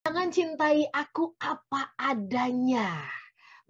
Jangan cintai aku apa adanya.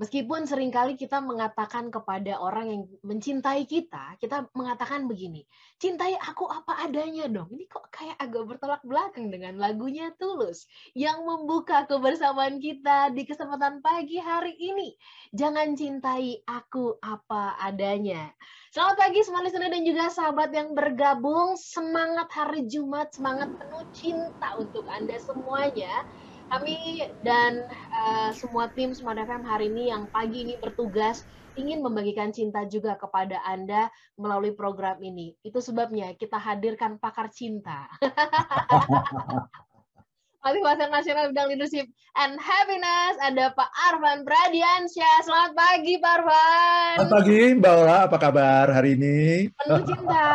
Meskipun sering kali kita mengatakan kepada orang yang mencintai kita, kita mengatakan begini, cintai aku apa adanya dong. Ini kok kayak agak bertolak belakang dengan lagunya Tulus yang membuka kebersamaan kita di kesempatan pagi hari ini. Jangan cintai aku apa adanya. Selamat pagi semua listener dan juga sahabat yang bergabung. Semangat hari Jumat, semangat penuh cinta untuk Anda semuanya. Kami dan uh, semua tim Smart FM hari ini yang pagi ini bertugas ingin membagikan cinta juga kepada Anda melalui program ini. Itu sebabnya kita hadirkan pakar cinta. Motivasi Nasional Bidang Leadership and Happiness ada Pak Arvan Pradiansyah. Selamat pagi Pak Arvan. Selamat pagi Mbak Ola, apa kabar hari ini? Penuh cinta.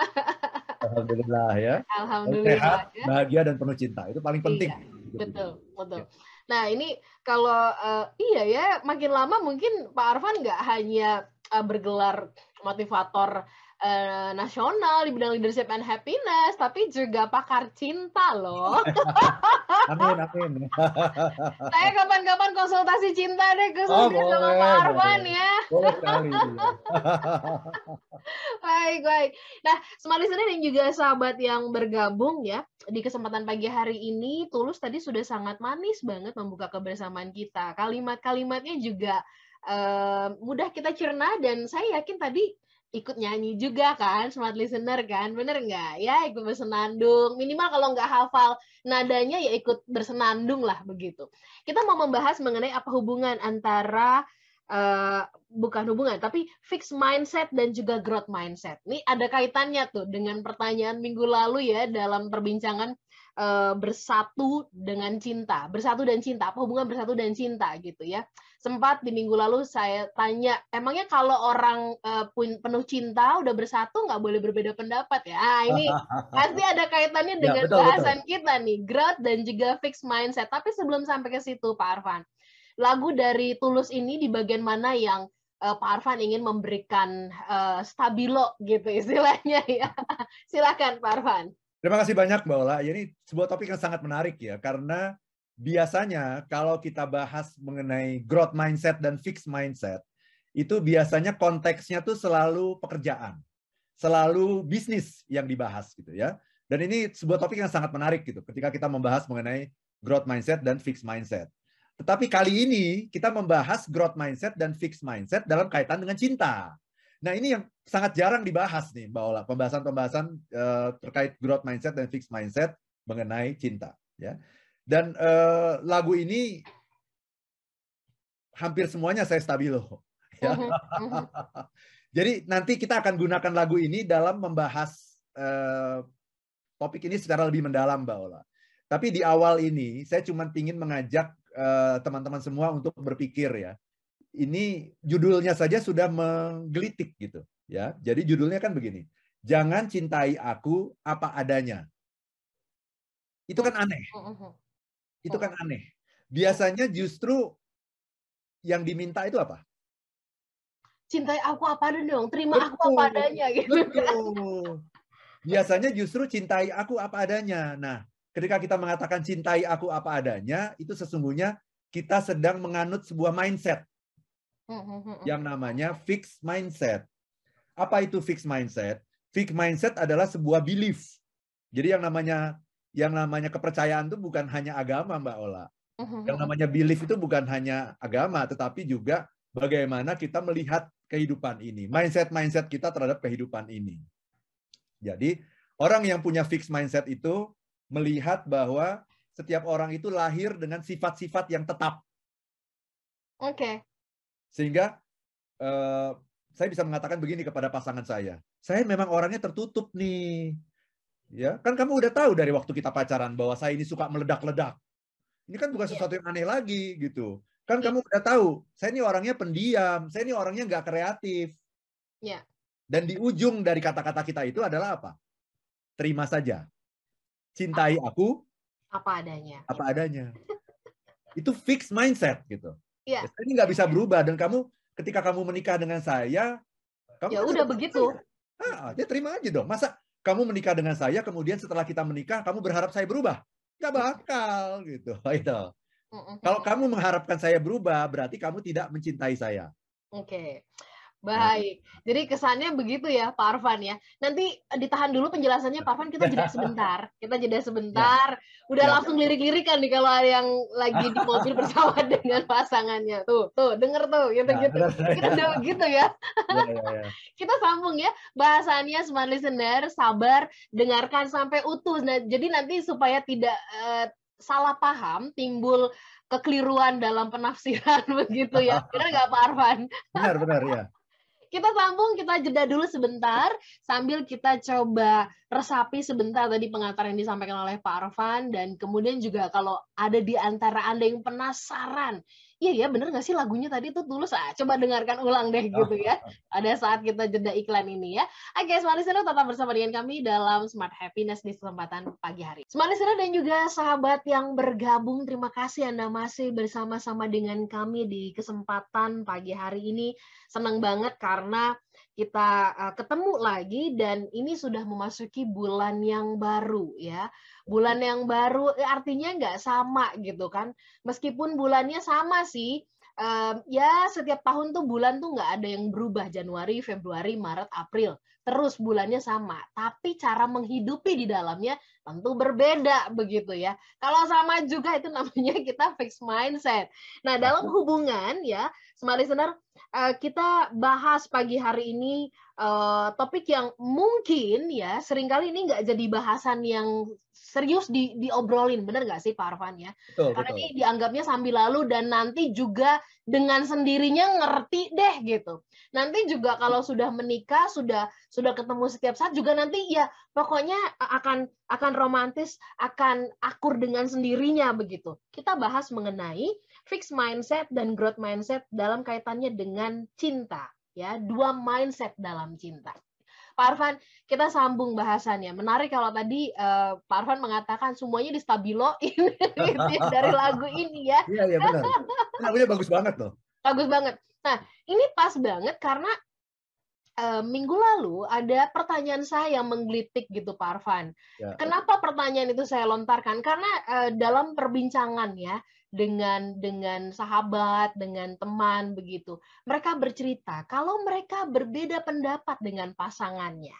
Alhamdulillah ya. Alhamdulillah. Sehat, ya. bahagia dan penuh cinta. Itu paling penting. Iya betul betul ya. nah ini kalau uh, iya ya makin lama mungkin Pak Arfan nggak hanya uh, bergelar motivator uh, nasional di bidang leadership and happiness, tapi juga pakar cinta loh. amin, amin. Saya kapan-kapan konsultasi cinta deh ke oh, sama Pak Arfan ya. Boleh sekali. baik, baik. Nah, smart listener dan juga sahabat yang bergabung ya, di kesempatan pagi hari ini, Tulus tadi sudah sangat manis banget membuka kebersamaan kita. Kalimat-kalimatnya juga uh, mudah kita cerna dan saya yakin tadi ikut nyanyi juga kan, smart listener kan, bener nggak? Ya ikut bersenandung, minimal kalau nggak hafal nadanya ya ikut bersenandung lah begitu. Kita mau membahas mengenai apa hubungan antara uh, bukan hubungan, tapi fixed mindset dan juga growth mindset. Ini ada kaitannya tuh dengan pertanyaan minggu lalu ya dalam perbincangan uh, bersatu dengan cinta, bersatu dan cinta, apa hubungan bersatu dan cinta gitu ya sempat di minggu lalu saya tanya, emangnya kalau orang uh, penuh cinta udah bersatu nggak boleh berbeda pendapat ya? Ah, ini pasti ada kaitannya ya, dengan ya, betul, bahasan betul. kita nih, growth dan juga fixed mindset. Tapi sebelum sampai ke situ, Pak Arfan, lagu dari Tulus ini di bagian mana yang uh, Pak Arfan ingin memberikan uh, stabilo gitu istilahnya ya? Silakan Pak Arfan. Terima kasih banyak Mbak Ola. Ini sebuah topik yang sangat menarik ya, karena biasanya kalau kita bahas mengenai growth mindset dan fixed mindset, itu biasanya konteksnya tuh selalu pekerjaan, selalu bisnis yang dibahas gitu ya. Dan ini sebuah topik yang sangat menarik gitu ketika kita membahas mengenai growth mindset dan fixed mindset. Tetapi kali ini kita membahas growth mindset dan fixed mindset dalam kaitan dengan cinta. Nah ini yang sangat jarang dibahas nih Mbak Ola, pembahasan-pembahasan uh, terkait growth mindset dan fixed mindset mengenai cinta. Ya. Dan uh, lagu ini hampir semuanya saya stabilo. Ya. Mhm, mhm. Jadi nanti kita akan gunakan lagu ini dalam membahas uh, topik ini secara lebih mendalam, Mbak Ola. Tapi di awal ini saya cuma ingin mengajak teman-teman uh, semua untuk berpikir ya. Ini judulnya saja sudah menggelitik gitu ya. Jadi judulnya kan begini. Jangan cintai aku apa adanya. Itu kan aneh. Itu kan aneh. Biasanya justru yang diminta itu apa? Cintai aku apa adanya dong, terima betul, aku apa adanya gitu. Betul. Biasanya justru cintai aku apa adanya. Nah, ketika kita mengatakan cintai aku apa adanya, itu sesungguhnya kita sedang menganut sebuah mindset hmm, hmm, hmm, yang namanya fixed mindset. Apa itu fixed mindset? Fixed mindset adalah sebuah belief. Jadi yang namanya yang namanya kepercayaan itu bukan hanya agama, Mbak Ola. Yang namanya belief itu bukan hanya agama, tetapi juga bagaimana kita melihat kehidupan ini, mindset-mindset kita terhadap kehidupan ini. Jadi, orang yang punya fixed mindset itu melihat bahwa setiap orang itu lahir dengan sifat-sifat yang tetap. Oke. Okay. Sehingga uh, saya bisa mengatakan begini kepada pasangan saya, saya memang orangnya tertutup nih. Ya, kan kamu udah tahu dari waktu kita pacaran bahwa saya ini suka meledak-ledak. Ini kan bukan iya. sesuatu yang aneh lagi gitu. Kan yeah. kamu udah tahu, saya ini orangnya pendiam, saya ini orangnya nggak kreatif. Yeah. Dan di ujung dari kata-kata kita itu adalah apa? Terima saja. Cintai aku apa adanya. Apa adanya. itu fixed mindset gitu. Yeah. Ini nggak bisa berubah dan kamu ketika kamu menikah dengan saya, kamu ya udah begitu. Ah, dia terima aja dong. Masa kamu menikah dengan saya, kemudian setelah kita menikah, kamu berharap saya berubah? Nggak bakal gitu. Itu. Kalau kamu mengharapkan saya berubah, berarti kamu tidak mencintai saya. Oke. Okay. Baik. Jadi kesannya begitu ya Pak Arfan ya. Nanti eh, ditahan dulu penjelasannya Pak Arfan, kita jeda sebentar. Kita jeda sebentar. Ya. Udah ya. langsung lirik-lirikan nih kalau yang lagi di mobil bersama dengan pasangannya. Tuh, tuh, denger tuh, gitu-gitu. Ya, kita udah begitu ya. ya, ya, ya. kita sambung ya. Bahasannya smart listener, sabar, dengarkan sampai utuh. Nah, jadi nanti supaya tidak uh, salah paham, timbul kekeliruan dalam penafsiran begitu ya. Benar nggak Pak Arfan? Benar, benar ya kita sambung, kita jeda dulu sebentar sambil kita coba resapi sebentar tadi pengantar yang disampaikan oleh Pak Arfan dan kemudian juga kalau ada di antara Anda yang penasaran iya ya bener gak sih lagunya tadi tuh tulus? Ah coba dengarkan ulang deh gitu ya. Ada saat kita jeda iklan ini ya. Oke smart listener tetap bersama dengan kami dalam smart happiness di kesempatan pagi hari. Smart listener dan juga sahabat yang bergabung terima kasih anda masih bersama-sama dengan kami di kesempatan pagi hari ini. Senang banget karena kita uh, ketemu lagi dan ini sudah memasuki bulan yang baru ya. Bulan yang baru eh, artinya nggak sama gitu kan. Meskipun bulannya sama sih, um, ya setiap tahun tuh bulan tuh nggak ada yang berubah Januari, Februari, Maret, April. Terus bulannya sama, tapi cara menghidupi di dalamnya tentu berbeda begitu ya. Kalau sama juga itu namanya kita fix mindset. Nah, dalam hubungan ya, smart listener uh, kita bahas pagi hari ini uh, topik yang mungkin ya sering kali ini nggak jadi bahasan yang serius di diobrolin, benar nggak sih Pak Arfan ya? Betul, Karena betul. ini dianggapnya sambil lalu dan nanti juga dengan sendirinya ngerti deh gitu. Nanti juga kalau sudah menikah, sudah sudah ketemu setiap saat juga nanti ya pokoknya akan akan romantis, akan akur dengan sendirinya begitu. Kita bahas mengenai fixed mindset dan growth mindset dalam kaitannya dengan cinta ya. Dua mindset dalam cinta. Pak Arfan kita sambung bahasannya. Menarik kalau tadi uh, Pak Arfan mengatakan semuanya di stabilo ini dari lagu ini ya. Iya iya benar. Lagunya bagus banget loh. Bagus banget. Nah ini pas banget karena uh, minggu lalu ada pertanyaan saya yang menggelitik gitu Pak Arfan. Ya. Kenapa pertanyaan itu saya lontarkan? Karena uh, dalam perbincangan ya dengan dengan sahabat, dengan teman begitu. Mereka bercerita kalau mereka berbeda pendapat dengan pasangannya,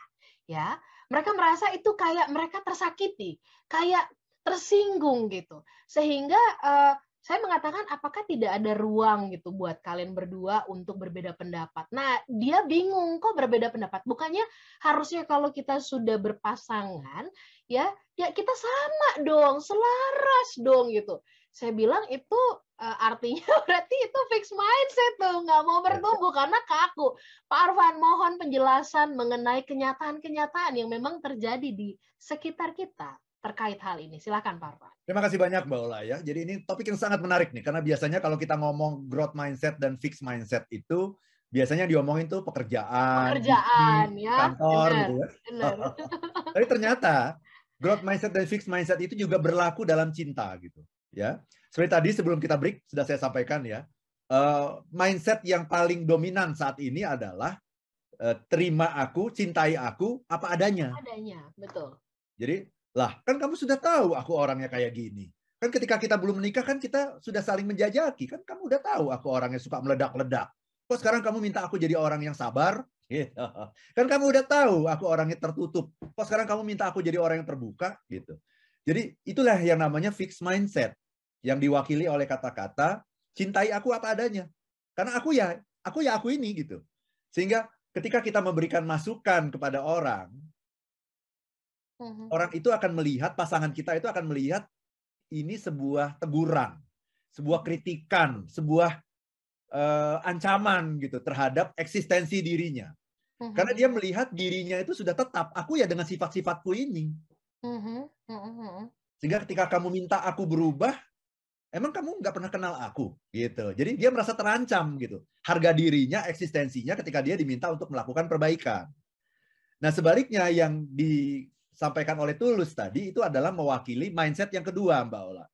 ya. Mereka merasa itu kayak mereka tersakiti, kayak tersinggung gitu. Sehingga uh, saya mengatakan apakah tidak ada ruang gitu buat kalian berdua untuk berbeda pendapat. Nah, dia bingung kok berbeda pendapat. Bukannya harusnya kalau kita sudah berpasangan ya, ya kita sama dong, selaras dong gitu saya bilang itu uh, artinya berarti itu fix mindset tuh nggak mau bertumbuh karena kaku. Pak Arfan mohon penjelasan mengenai kenyataan-kenyataan yang memang terjadi di sekitar kita terkait hal ini. Silakan Pak Arfan. Terima kasih banyak Mbak Ola ya. Jadi ini topik yang sangat menarik nih karena biasanya kalau kita ngomong growth mindset dan fix mindset itu biasanya diomongin tuh pekerjaan, pekerjaan bisnis, ya, kantor benar, gitu ya. Tapi ternyata growth mindset dan fix mindset itu juga berlaku dalam cinta gitu ya. Seperti tadi sebelum kita break sudah saya sampaikan ya, uh, mindset yang paling dominan saat ini adalah uh, terima aku, cintai aku apa adanya. Adanya, betul. Jadi, lah kan kamu sudah tahu aku orangnya kayak gini. Kan ketika kita belum menikah kan kita sudah saling menjajaki. Kan kamu udah tahu aku orangnya suka meledak-ledak. Kok sekarang kamu minta aku jadi orang yang sabar? Gitu. Kan kamu udah tahu aku orangnya tertutup. Kok sekarang kamu minta aku jadi orang yang terbuka? Gitu. Jadi itulah yang namanya fixed mindset yang diwakili oleh kata-kata cintai aku apa adanya. Karena aku ya, aku ya aku ini gitu. Sehingga ketika kita memberikan masukan kepada orang, uh-huh. orang itu akan melihat pasangan kita itu akan melihat ini sebuah teguran, sebuah kritikan, sebuah uh, ancaman gitu terhadap eksistensi dirinya. Uh-huh. Karena dia melihat dirinya itu sudah tetap, aku ya dengan sifat-sifatku ini. Uh-huh. Uh-huh. Sehingga ketika kamu minta aku berubah, emang kamu nggak pernah kenal aku gitu jadi dia merasa terancam gitu harga dirinya eksistensinya ketika dia diminta untuk melakukan perbaikan nah sebaliknya yang disampaikan oleh Tulus tadi itu adalah mewakili mindset yang kedua Mbak Ola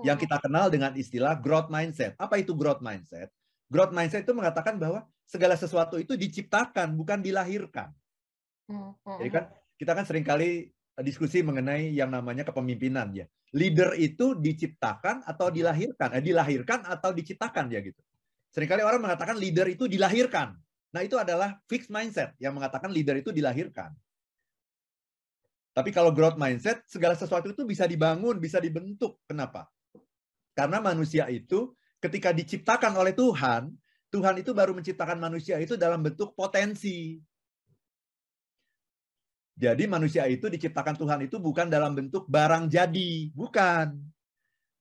yang oh. kita kenal dengan istilah growth mindset apa itu growth mindset growth mindset itu mengatakan bahwa segala sesuatu itu diciptakan bukan dilahirkan hmm, hmm, jadi kan hmm. kita kan sering kali diskusi mengenai yang namanya kepemimpinan ya leader itu diciptakan atau dilahirkan? Eh, dilahirkan atau diciptakan ya gitu. Seringkali orang mengatakan leader itu dilahirkan. Nah, itu adalah fixed mindset yang mengatakan leader itu dilahirkan. Tapi kalau growth mindset, segala sesuatu itu bisa dibangun, bisa dibentuk. Kenapa? Karena manusia itu ketika diciptakan oleh Tuhan, Tuhan itu baru menciptakan manusia itu dalam bentuk potensi. Jadi manusia itu diciptakan Tuhan itu bukan dalam bentuk barang jadi, bukan.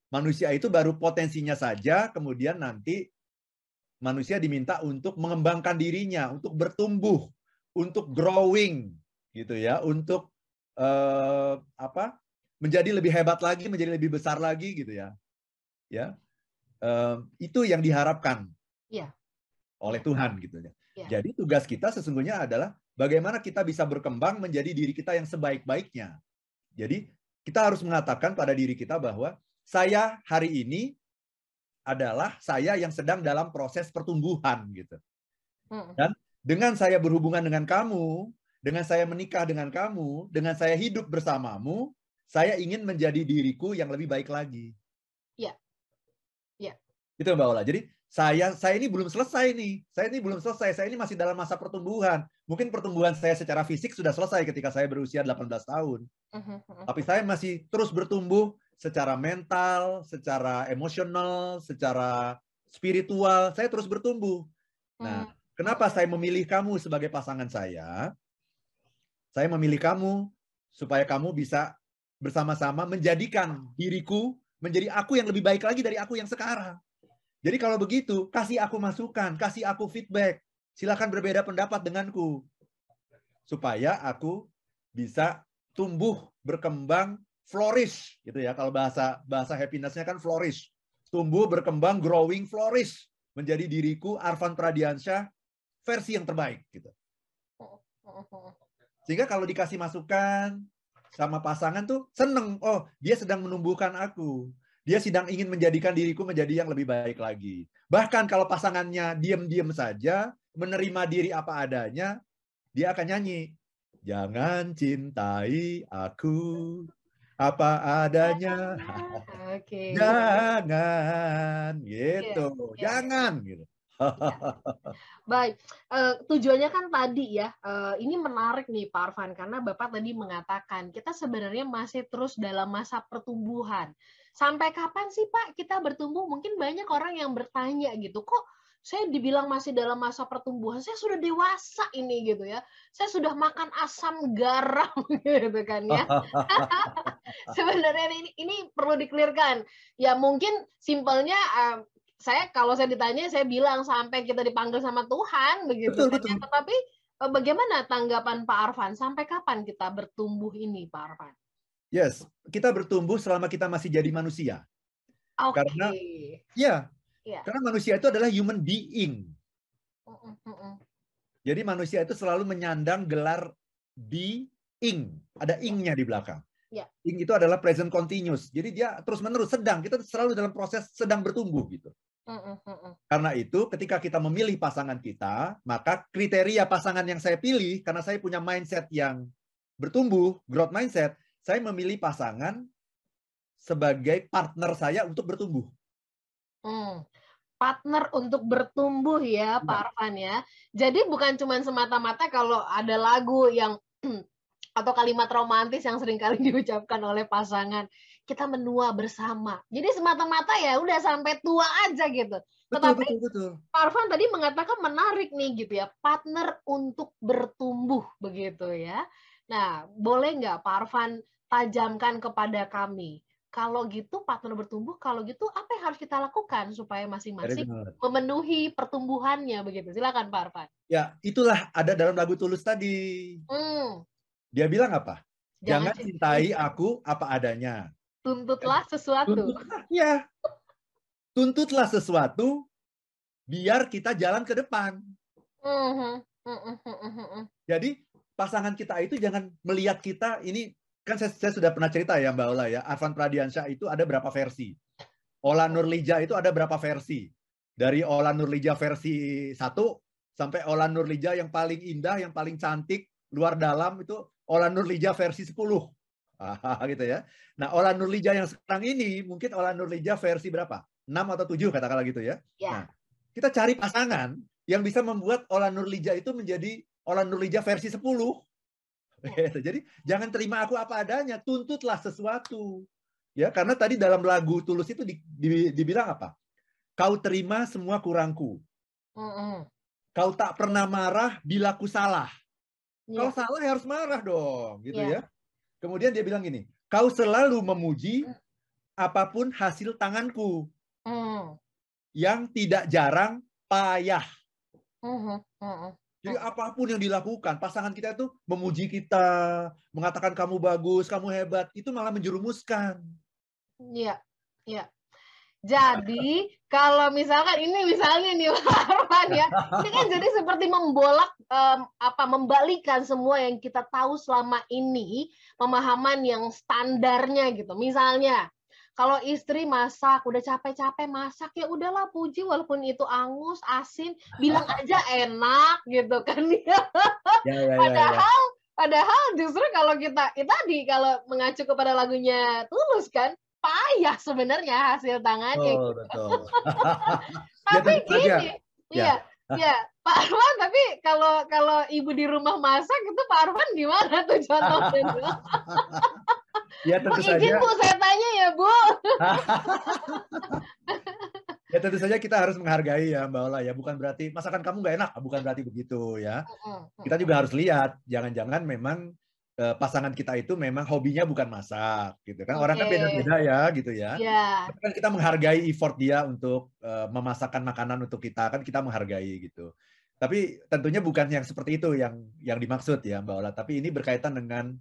Manusia itu baru potensinya saja, kemudian nanti manusia diminta untuk mengembangkan dirinya, untuk bertumbuh, untuk growing, gitu ya, untuk uh, apa? Menjadi lebih hebat lagi, menjadi lebih besar lagi, gitu ya, ya. Uh, itu yang diharapkan ya. oleh Tuhan, gitu ya. ya. Jadi tugas kita sesungguhnya adalah bagaimana kita bisa berkembang menjadi diri kita yang sebaik-baiknya. Jadi kita harus mengatakan pada diri kita bahwa saya hari ini adalah saya yang sedang dalam proses pertumbuhan gitu. Hmm. Dan dengan saya berhubungan dengan kamu, dengan saya menikah dengan kamu, dengan saya hidup bersamamu, saya ingin menjadi diriku yang lebih baik lagi. Iya. Iya. Itu Mbak Ola. Jadi saya saya ini belum selesai nih. Saya ini belum selesai. Saya ini masih dalam masa pertumbuhan. Mungkin pertumbuhan saya secara fisik sudah selesai ketika saya berusia 18 tahun. Uh -huh. Tapi saya masih terus bertumbuh secara mental, secara emosional, secara spiritual, saya terus bertumbuh. Nah, hmm. kenapa saya memilih kamu sebagai pasangan saya? Saya memilih kamu supaya kamu bisa bersama-sama menjadikan diriku menjadi aku yang lebih baik lagi dari aku yang sekarang. Jadi kalau begitu, kasih aku masukan, kasih aku feedback. Silakan berbeda pendapat denganku. Supaya aku bisa tumbuh, berkembang, flourish gitu ya. Kalau bahasa bahasa happinessnya kan flourish. Tumbuh, berkembang, growing, flourish. Menjadi diriku Arvan Pradiansyah versi yang terbaik gitu. Sehingga kalau dikasih masukan sama pasangan tuh seneng. Oh, dia sedang menumbuhkan aku. Dia sedang ingin menjadikan diriku menjadi yang lebih baik lagi. Bahkan kalau pasangannya diam-diam saja, menerima diri apa adanya, dia akan nyanyi. Jangan cintai aku apa adanya. Okay. Jangan gitu. Yeah, yeah. Jangan gitu. Ya. Baik, uh, tujuannya kan tadi ya, uh, ini menarik nih Pak Arfan karena Bapak tadi mengatakan kita sebenarnya masih terus dalam masa pertumbuhan. Sampai kapan sih Pak kita bertumbuh? Mungkin banyak orang yang bertanya gitu, kok saya dibilang masih dalam masa pertumbuhan, saya sudah dewasa ini gitu ya. Saya sudah makan asam garam gitu kan ya. Sebenarnya ini ini perlu dikelirkan. Ya mungkin simpelnya uh, saya kalau saya ditanya saya bilang sampai kita dipanggil sama Tuhan begitu. Betul, betul. Tetapi uh, bagaimana tanggapan Pak Arfan? Sampai kapan kita bertumbuh ini Pak Arfan? Yes, kita bertumbuh selama kita masih jadi manusia. Okay. Karena ya, Yeah. Karena manusia itu adalah human being. Jadi manusia itu selalu menyandang gelar being. Ada ingnya di belakang. Yeah. Itu adalah present continuous. Jadi dia terus menerus sedang. Kita selalu dalam proses sedang bertumbuh gitu. Karena itu ketika kita memilih pasangan kita, maka kriteria pasangan yang saya pilih karena saya punya mindset yang bertumbuh, growth mindset, saya memilih pasangan sebagai partner saya untuk bertumbuh. Hmm partner untuk bertumbuh ya, Pak Arfan ya. Jadi bukan cuma semata-mata kalau ada lagu yang atau kalimat romantis yang sering kali diucapkan oleh pasangan, kita menua bersama. Jadi semata-mata ya udah sampai tua aja gitu. Betul, Tetapi betul, betul. Pak Arfan tadi mengatakan menarik nih gitu ya, partner untuk bertumbuh begitu ya. Nah, boleh nggak Pak Arfan tajamkan kepada kami kalau gitu partner bertumbuh, kalau gitu apa yang harus kita lakukan supaya masing-masing memenuhi pertumbuhannya begitu? Silakan Pak Arfan. Ya, itulah ada dalam lagu Tulus tadi. Hmm. Dia bilang apa? Jangan, Jangan cintai aku apa adanya. Tuntutlah sesuatu. Tuntutlah, ya. Tuntutlah sesuatu biar kita jalan ke depan. Uh -huh. Jadi pasangan kita itu jangan melihat kita ini kan saya, saya sudah pernah cerita ya Mbak Ola ya, Arvan Pradiansyah itu ada berapa versi. Ola Nurlija itu ada berapa versi. Dari Ola Nurlija versi 1 sampai Ola Nurlija yang paling indah, yang paling cantik, luar dalam itu Ola Nurlija versi 10. gitu ya. Nah, Ola Nurlija yang sekarang ini mungkin Ola Nurlija versi berapa? 6 atau 7 katakanlah gitu ya. ya. Nah, kita cari pasangan yang bisa membuat Ola Nurlija itu menjadi Ola Nurlija versi 10. Ya. Gitu. Jadi jangan terima aku apa adanya, tuntutlah sesuatu. Ya, karena tadi dalam lagu Tulus itu di, di, dibilang apa? Kau terima semua kurangku. Mm -hmm. Kau tak pernah marah bila ku salah. Yeah. Kalau salah ya harus marah dong, gitu yeah. ya. Kemudian dia bilang gini, kau selalu memuji mm. apa pun hasil tanganku. Mm. Yang tidak jarang payah. Mm -hmm. Mm -hmm. Jadi apa pun yang dilakukan, pasangan kita itu memuji kita, mengatakan kamu bagus, kamu hebat, itu malah menjerumuskan. Iya, iya. Jadi kalau misalkan ini misalnya nih Arman ya, ini kan jadi seperti membolak um, apa membalikan semua yang kita tahu selama ini pemahaman yang standarnya gitu. Misalnya kalau istri masak udah capek-capek masak ya udahlah puji walaupun itu angus asin bilang aja enak gitu kan ya, ya, ya, ya padahal ya. padahal justru kalau kita itu tadi kalau mengacu kepada lagunya tulus kan payah sebenarnya hasil tangannya. Oh, betul. tapi ya, gini, ya. iya, ya. Pak Arwan. Tapi kalau kalau ibu di rumah masak itu Pak Arwan gimana tuh contohnya? ya tentu saja. Izin Bu, saya tanya ya Bu. ya tentu saja kita harus menghargai ya Mbak Ola ya. Bukan berarti masakan kamu nggak enak, bukan berarti begitu ya. Kita juga harus lihat, jangan-jangan memang pasangan kita itu memang hobinya bukan masak gitu kan. Okay. Orang kan beda-beda ya gitu ya. Yeah. Tapi kan kita menghargai effort dia untuk uh, memasakkan makanan untuk kita kan kita menghargai gitu. Tapi tentunya bukan yang seperti itu yang yang dimaksud ya Mbak Ola, tapi ini berkaitan dengan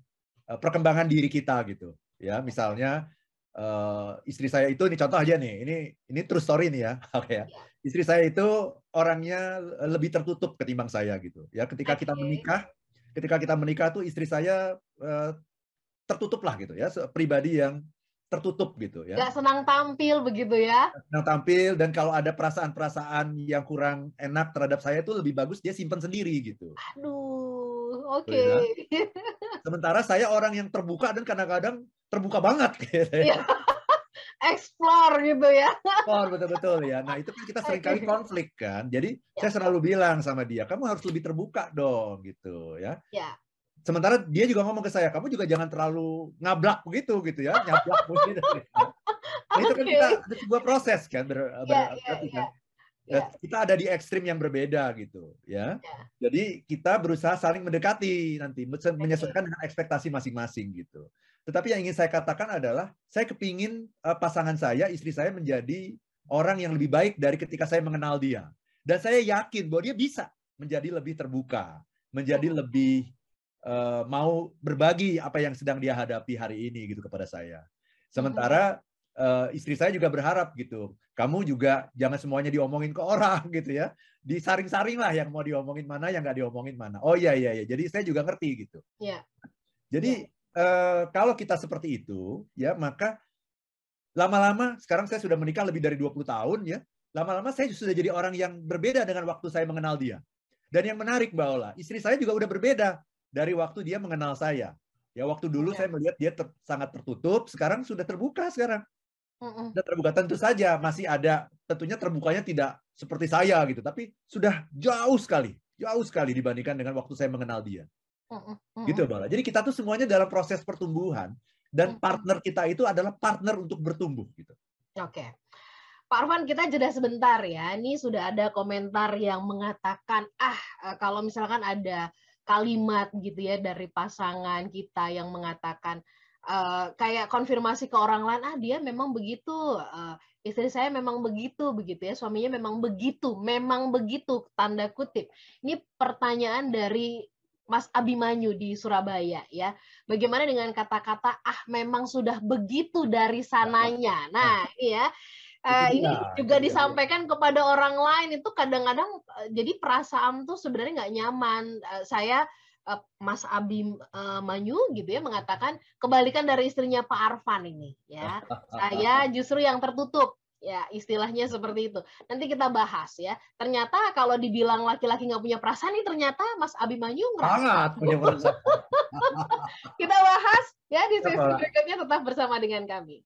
uh, perkembangan diri kita gitu. Ya, misalnya uh, istri saya itu ini contoh aja nih. Ini ini true story nih ya. Oke okay, ya. Istri saya itu orangnya lebih tertutup ketimbang saya gitu. Ya, ketika okay. kita menikah ketika kita menikah tuh istri saya uh, tertutup lah gitu ya, pribadi yang tertutup gitu ya. Gak senang tampil begitu ya. Senang tampil dan kalau ada perasaan-perasaan yang kurang enak terhadap saya itu lebih bagus dia simpan sendiri gitu. Aduh, oke. Okay. Ya. Sementara saya orang yang terbuka dan kadang-kadang terbuka banget gitu ya. Explore gitu ya. Explore betul-betul ya. Nah itu kan kita sering kali konflik kan. Jadi ya. saya selalu bilang sama dia, kamu harus lebih terbuka dong gitu ya. Ya. Sementara dia juga ngomong ke saya, kamu juga jangan terlalu ngablak begitu gitu ya, nyablak begitu. Nah, itu kan kita ada sebuah proses kan, ber, ya, ber, ya, kan. Ya. Ya. Kita ada di ekstrim yang berbeda gitu ya. ya. Jadi kita berusaha saling mendekati nanti menyesuaikan dengan ekspektasi masing-masing gitu. Tetapi yang ingin saya katakan adalah saya kepingin uh, pasangan saya, istri saya menjadi orang yang lebih baik dari ketika saya mengenal dia. Dan saya yakin bahwa dia bisa menjadi lebih terbuka, menjadi lebih uh, mau berbagi apa yang sedang dia hadapi hari ini gitu kepada saya. Sementara uh, istri saya juga berharap gitu, kamu juga jangan semuanya diomongin ke orang gitu ya, disaring-saring lah yang mau diomongin mana, yang nggak diomongin mana. Oh iya iya iya, jadi saya juga ngerti gitu. Yeah. Jadi yeah Eh, kalau kita seperti itu, ya maka lama-lama sekarang saya sudah menikah lebih dari 20 tahun ya. Lama-lama saya sudah jadi orang yang berbeda dengan waktu saya mengenal dia. Dan yang menarik Mbak Ola, istri saya juga udah berbeda dari waktu dia mengenal saya. Ya waktu dulu ya. saya melihat dia ter, sangat tertutup, sekarang sudah terbuka sekarang. Sudah terbuka tentu saja masih ada tentunya terbukanya tidak seperti saya gitu, tapi sudah jauh sekali, jauh sekali dibandingkan dengan waktu saya mengenal dia. Gitu, Bala. Jadi kita tuh semuanya dalam proses pertumbuhan dan partner kita itu adalah partner untuk bertumbuh gitu. Oke. Pak Arfan, kita jeda sebentar ya. Ini sudah ada komentar yang mengatakan, ah eh, kalau misalkan ada kalimat gitu ya dari pasangan kita yang mengatakan uh, kayak konfirmasi ke orang lain, ah dia memang begitu, uh, istri saya memang begitu, begitu ya, suaminya memang begitu, memang begitu, tanda kutip. Ini pertanyaan dari Mas Abimanyu di Surabaya ya. Bagaimana dengan kata-kata ah memang sudah begitu dari sananya. Nah, iya. Uh, ini juga disampaikan kepada orang lain itu kadang-kadang uh, jadi perasaan tuh sebenarnya nggak nyaman. Uh, saya uh, Mas Abi uh, Manyu gitu ya mengatakan kebalikan dari istrinya Pak Arfan ini ya. Saya justru yang tertutup Ya, istilahnya seperti itu. Nanti kita bahas ya. Ternyata kalau dibilang laki-laki nggak punya perasaan, ini ternyata Mas Abimanyu ngerasa. Sangat punya perasaan. kita bahas ya di sesi berikutnya tetap bersama dengan kami.